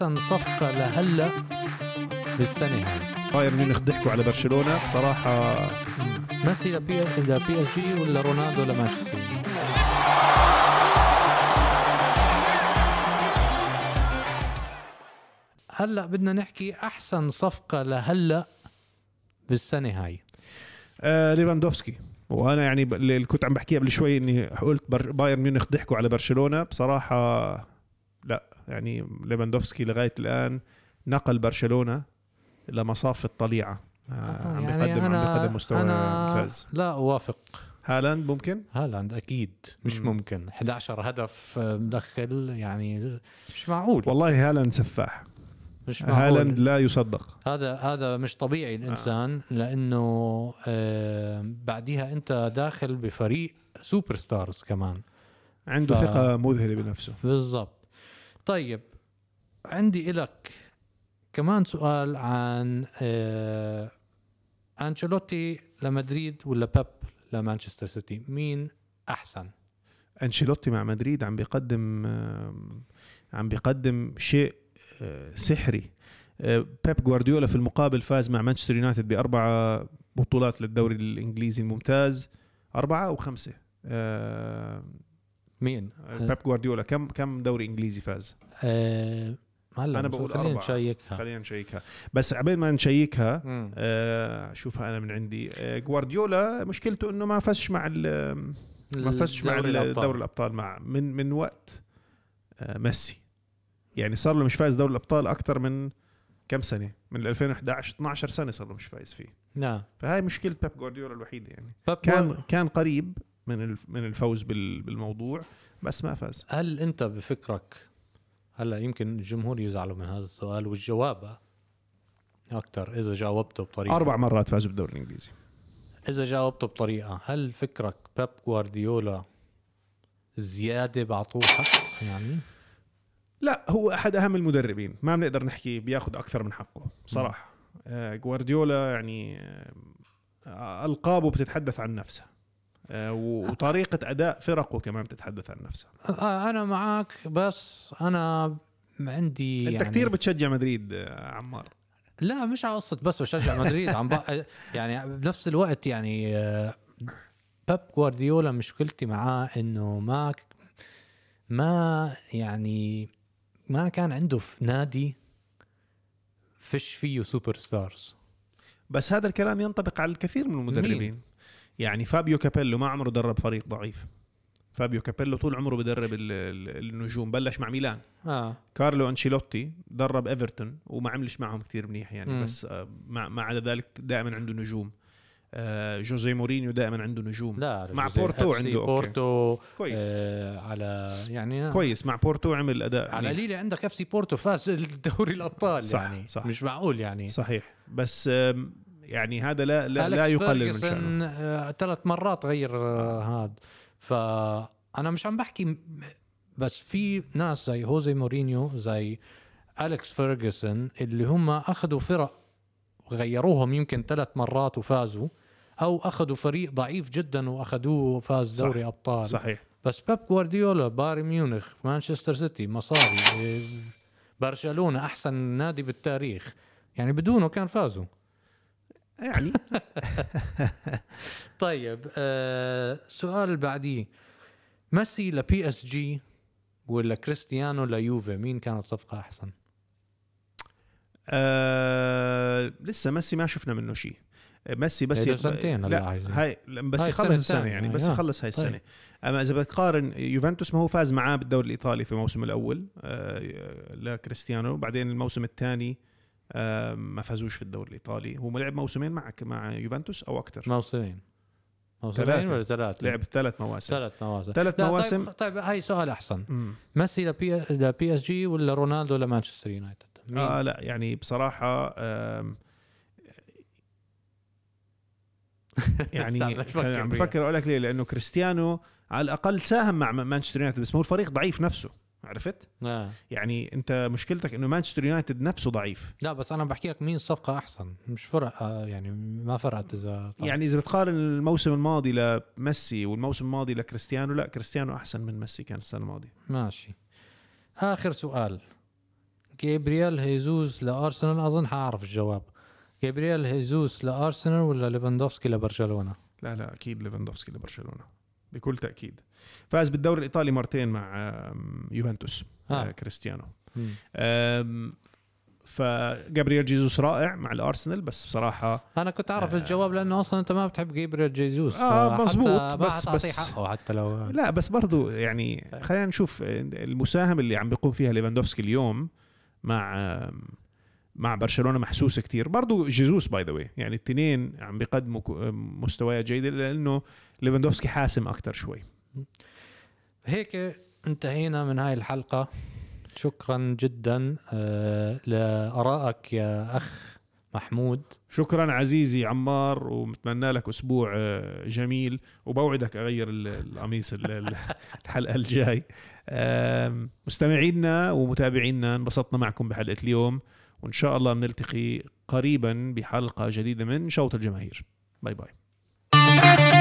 احسن صفقة لهلا بالسنة هاي. بايرن ميونخ ضحكوا على برشلونة. بصراحة ميسي ل P ل PSG ولا رونالدو لمانشستر؟ هلا بدنا نحكي أحسن صفقة لهلا بالسنة هاي. آه ليفاندوفسكي. وأنا يعني اللي كنت عم بحكيها قبل شوي إني قلت بايرن ميونخ ضحكوا على برشلونة. بصراحة لا يعني ليفاندوفسكي لغاية الآن نقل برشلونة لمصاف الطليعة. آه عم بيقدم عم بيقدم مستوى أنا ممتاز. لا أوافق. هالاند ممكن؟ هالاند أكيد مش مم. ممكن. 11 هدف آه، مدخل يعني مش معقول. والله هالاند سفاح. مش معقول. هالاند لا يصدق. هذا هذا مش طبيعي الإنسان آه. لأنه آه بعديها أنت داخل بفريق superstars كمان. عنده ف- ثقة مذهلة بنفسه. بالضبط. طيب عندي إلك كمان سؤال عن آه أنشيلوتي لمدريد ولا بيب لمانشستر سيتي؟ مين أحسن؟ أنشيلوتي مع مدريد عم بيقدم آم، عم بيقدم شيء آه، سحري. آه، بيب جوارديولا في المقابل فاز مع مانشستر يونايتد بأربعة بطولات للدوري الإنجليزي الممتاز أربعة أو خمسة. آه، مين؟ بيب جوارديولا. كم كم دوري إنجليزي فاز؟ آه هلا بس بقول خلينا. نشيكها. خلينا نشيكها. بس عبين ما نشيكها. آه، شوفها أنا من عندي آه، جوارديولا مشكلته إنه ما فازش مع ما فازش مع دوري الأبطال. مع من من وقت آه، ميسي. يعني صار له مش فايز دوري الأبطال أكثر من كم سنة؟ من 2011 12 سنة صار له مش فايز فيه. نعم. فهاي مشكلة بيب جوارديولا الوحيدة يعني. كان جوار- كان قريب من من الفوز بال- بالموضوع بس ما فاز. هل أنت بفكرك هلا يمكن الجمهور يزعلوا من هذا السؤال والجواب أكثر إذا جاوبته بطريقة؟ أربع مرات فازوا بالدوري الإنجليزي. إذا جاوبته بطريقة هل فكرك بيب جوارديولا زيادة بعطوه حق يعني؟ لا هو أحد أهم المدربين. ما بنقدر نحكي بياخذ أكثر من حقه بصراحه آه، جوارديولا يعني آه، ألقابه بتتحدث عن نفسها. وطريقة أداء فرقه كمان بتتحدث عن نفسها. آه أنا معك بس أنا عندي أنت يعني كثير بتشجع مدريد آه، عمار. لا مش على قصة بس بشجع مدريد. عم بق... يعني بنفس الوقت يعني آه، بيب جوارديولا مشكلتي معاه إنه ما ما يعني ما كان عنده في نادي فيش فيه superstars بس هذا الكلام ينطبق على الكثير من المدربين. مين؟ يعني فابيو كابيلو ما عمره درب فريق ضعيف. فابيو كابيلو طول عمره بدرب ال- ال- النجوم بلش مع ميلان. آه. كارلو أنشيلوتي درب إيفرتون وما عملش معهم كثير منيح يعني مم. بس آه، ما عدا ذلك دائما عنده نجوم. آه، جوزيه مورينيو دائما عنده نجوم. لا مع بورتو عنده okay. بورتو كويس. آه على يعني كويس مع بورتو عمل أداء على منيح. قليلة عندك FC بورتو فاز دوري الأبطال صح، يعني صح. مش معقول يعني. صحيح. بس آم، يعني هذا لا لا, لا يقلل من شأنه. آه، ثلاث مرات غير آه، هاد. فأنا مش عم بحكي بس في ناس زي هوزي مورينيو زي أليكس فيرجسون اللي هم أخذوا فرق غيروهم يمكن ثلاث مرات وفازوا أو أخذوا فريق ضعيف جدا وأخذوه وفاز صح، دوري أبطال. صحيح. بس بيب جوارديولا بايرن ميونخ مانشستر سيتي مصاري إيه، برشلونة أحسن نادي بالتاريخ. يعني بدونه كان فازوا. يعني طيب آه سؤال اللي بعديه ميسي ل PSG ولا كريستيانو ليوفي مين كانت صفقة أحسن؟ آه لسه ميسي ما شفنا منه شيء ميسي بس يت- سنتين لا. هاي بس هاي يخلص السنة السنة يعني هاي، بس آه. يخلص هاي طيب. السنة أما إذا بتقارن يوفنتوس ما هو فاز معاه بالدوري الإيطالي في الموسم الأول آه لكريستيانو بعدين الموسم الثاني ما فازوش في الدوري الإيطالي هو لعب موسمين معك مع يوفنتوس أو أكثر موسمين موسمين. ولا ثلاثة؟ لعب ثلاث مواسم ثلاث مواسم ثلاث لا، مواسم طيب, طيب هاي سؤال أحسن مم. ميسي ل P ل PSG ولا رونالدو لمانشستر يونايتد؟ آه لا يعني بصراحة يعني عم. بفكر أقول لك ليه لأنه كريستيانو على الأقل ساهم مع مانشستر يونايتد بس هو الفريق ضعيف نفسه عرفت؟ آه. يعني انت مشكلتك انه مانشستر يونايتد نفسه ضعيف. لا بس أنا بحكي لك مين صفقة أحسن. مش فرق آه يعني ما فرقت إذا طلع. يعني إذا بتقارن الموسم الماضي لميسي والموسم الماضي لكريستيانو لا كريستيانو أحسن من ميسي كان السنة الماضية. ماشي. آخر سؤال. جابرييل هيزوس لأرسنال أظن حأعرف الجواب. جابرييل هيزوس لأرسنال ولا ليفاندوفسكي لبرشلونة؟ لا لا أكيد ليفاندوفسكي لبرشلونة. بكل تأكيد فاز بالدوري الإيطالي مرتين مع يوفنتوس آه. آه. كريستيانو فجابرييل جيزوس رائع مع الأرسنال بس بصراحة أنا كنت أعرف آه. الجواب لأنه أصلا أنت ما بتحب جابرييل جيزوس آه، فحتى مزبوط، ما بس- بس- حقه حتى لو لا بس برضو يعني خلينا نشوف المساهمه اللي عم بيقوم فيها ليفاندوفسكي اليوم مع مع برشلونة محسوسه كتير. برضو جيزوس by the way يعني الاثنين عم بيقدموا مستويات جيدة لأنه ليفاندوفسكي حاسم أكثر شوي. هيك انتهينا من هاي الحلقة. شكرا جدا آه، لآرائك يا أخ محمود. شكرا عزيزي عمار ومتمنى لك أسبوع آه، جميل. وبوعدك أغير ال- القميص ال- ال- الحلقة الجاي. مستمعينا ومتابعينا انبسطنا معكم بحلقة اليوم. وإن شاء الله بنلتقي قريبا بحلقة جديدة من شوط الجماهير. باي باي.